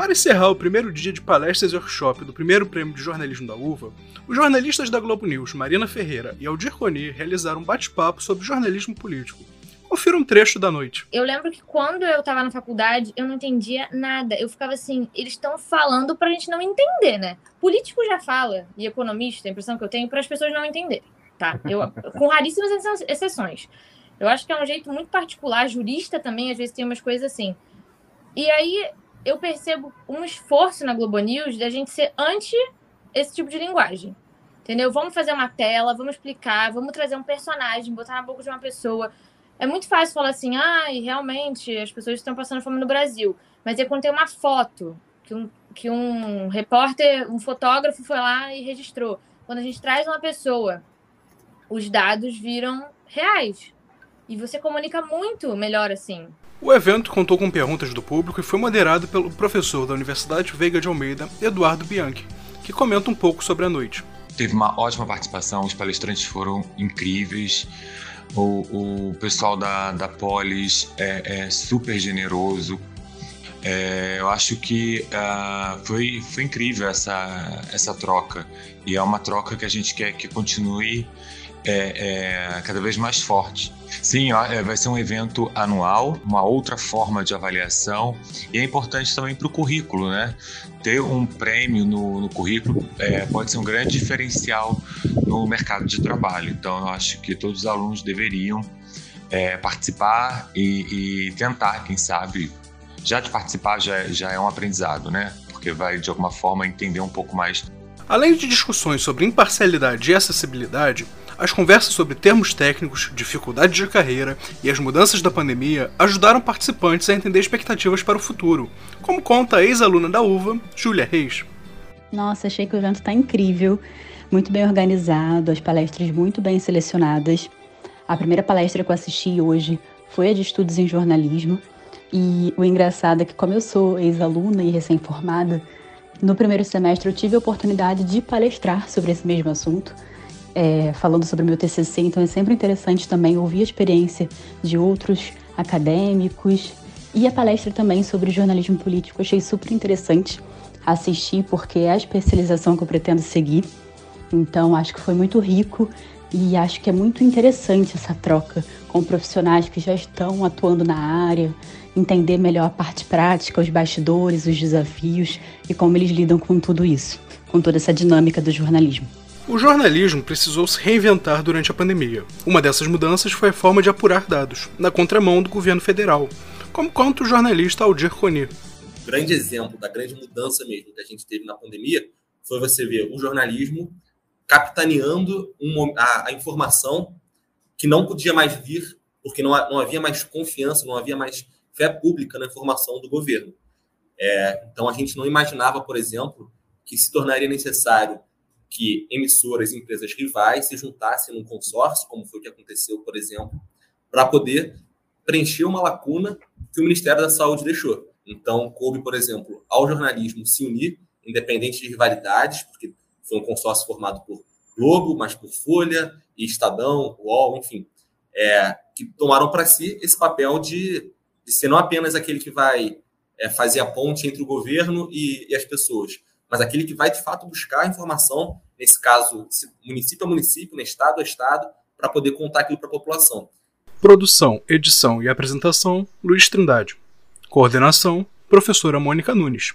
Para encerrar o primeiro dia de palestras e workshop do primeiro prêmio de jornalismo da UVA, os jornalistas da Globo News, Marina Ferreira e Aldir Coni, realizaram um bate-papo sobre jornalismo político. Confira um trecho da noite. Eu lembro que quando eu tava na faculdade, eu não entendia nada. Eu ficava assim, eles estão falando pra gente não entender, né? Político já fala, e economista, a impressão que eu tenho, para as pessoas não entenderem, tá? Eu, com raríssimas exceções. Eu acho que é um jeito muito particular, jurista também, às vezes tem umas coisas assim. E aí eu percebo um esforço na Globo News da gente ser anti esse tipo de linguagem. Entendeu? Vamos fazer uma tela, vamos explicar, vamos trazer um personagem, botar na boca de uma pessoa. É muito fácil falar assim, ah, realmente as pessoas estão passando fome no Brasil. Mas é quando tem uma foto que um, que um repórter, um fotógrafo foi lá e registrou. Quando a gente traz uma pessoa, os dados viram reais. E você comunica muito melhor assim. O evento contou com perguntas do público e foi moderado pelo professor da Universidade Veiga de Almeida, Eduardo Bianchi, que comenta um pouco sobre a noite. Teve uma ótima participação, os palestrantes foram incríveis. O, o pessoal da, da Polis é, é super generoso. É, eu acho que uh, foi, foi incrível essa, essa troca. E é uma troca que a gente quer que continue é, é, cada vez mais forte. Sim, é, vai ser um evento anual, uma outra forma de avaliação e é importante também para o currículo, né? Ter um prêmio no, no currículo é, pode ser um grande diferencial no mercado de trabalho. Então, eu acho que todos os alunos deveriam é, participar e, e, tentar, quem sabe, já de participar já, já é um aprendizado, né? Porque vai de alguma forma entender um pouco mais. Além de discussões sobre imparcialidade e acessibilidade, as conversas sobre termos técnicos, dificuldades de carreira e as mudanças da pandemia ajudaram participantes a entender expectativas para o futuro, como conta a ex-aluna da UVA, Júlia Reis. Nossa, achei que o evento está incrível, muito bem organizado, as palestras muito bem selecionadas. A primeira palestra que eu assisti hoje foi a de estudos em jornalismo. E o engraçado é que, como eu sou ex-aluna e recém-formada, no primeiro semestre eu tive a oportunidade de palestrar sobre esse mesmo assunto é, falando sobre o meu TCC, então é sempre interessante também ouvir a experiência de outros acadêmicos e a palestra também sobre jornalismo político. Achei super interessante assistir porque é a especialização que eu pretendo seguir. Então acho que foi muito rico e acho que é muito interessante essa troca com profissionais que já estão atuando na área, entender melhor a parte prática, os bastidores, os desafios e como eles lidam com tudo isso, com toda essa dinâmica do jornalismo. O jornalismo precisou se reinventar durante a pandemia. Uma dessas mudanças foi a forma de apurar dados, na contramão do governo federal, como conta o jornalista Aldir Coni. Grande exemplo da grande mudança mesmo que a gente teve na pandemia foi você ver o jornalismo capitaneando a, a, informação que não podia mais vir, porque não, não havia mais confiança, não havia mais fé pública na informação do governo. É, então a gente não imaginava, por exemplo, que se tornaria necessário que emissoras e empresas rivais se juntassem num consórcio, como foi o que aconteceu, por exemplo, para poder preencher uma lacuna que o Ministério da Saúde deixou. Então, coube, por exemplo, ao jornalismo se unir, independente de rivalidades, porque foi um consórcio formado por Globo, mas por Folha e Estadão, UOL, enfim, é, que tomaram para si esse papel de, de, ser não apenas aquele que vai é, fazer a ponte entre o governo e, e as pessoas, mas aquele que vai de fato buscar a informação, nesse caso, município a município, né, estado a estado, para poder contar aquilo para a população. Produção, edição e apresentação: Luiz Trindade. Coordenação: Professora Mônica Nunes.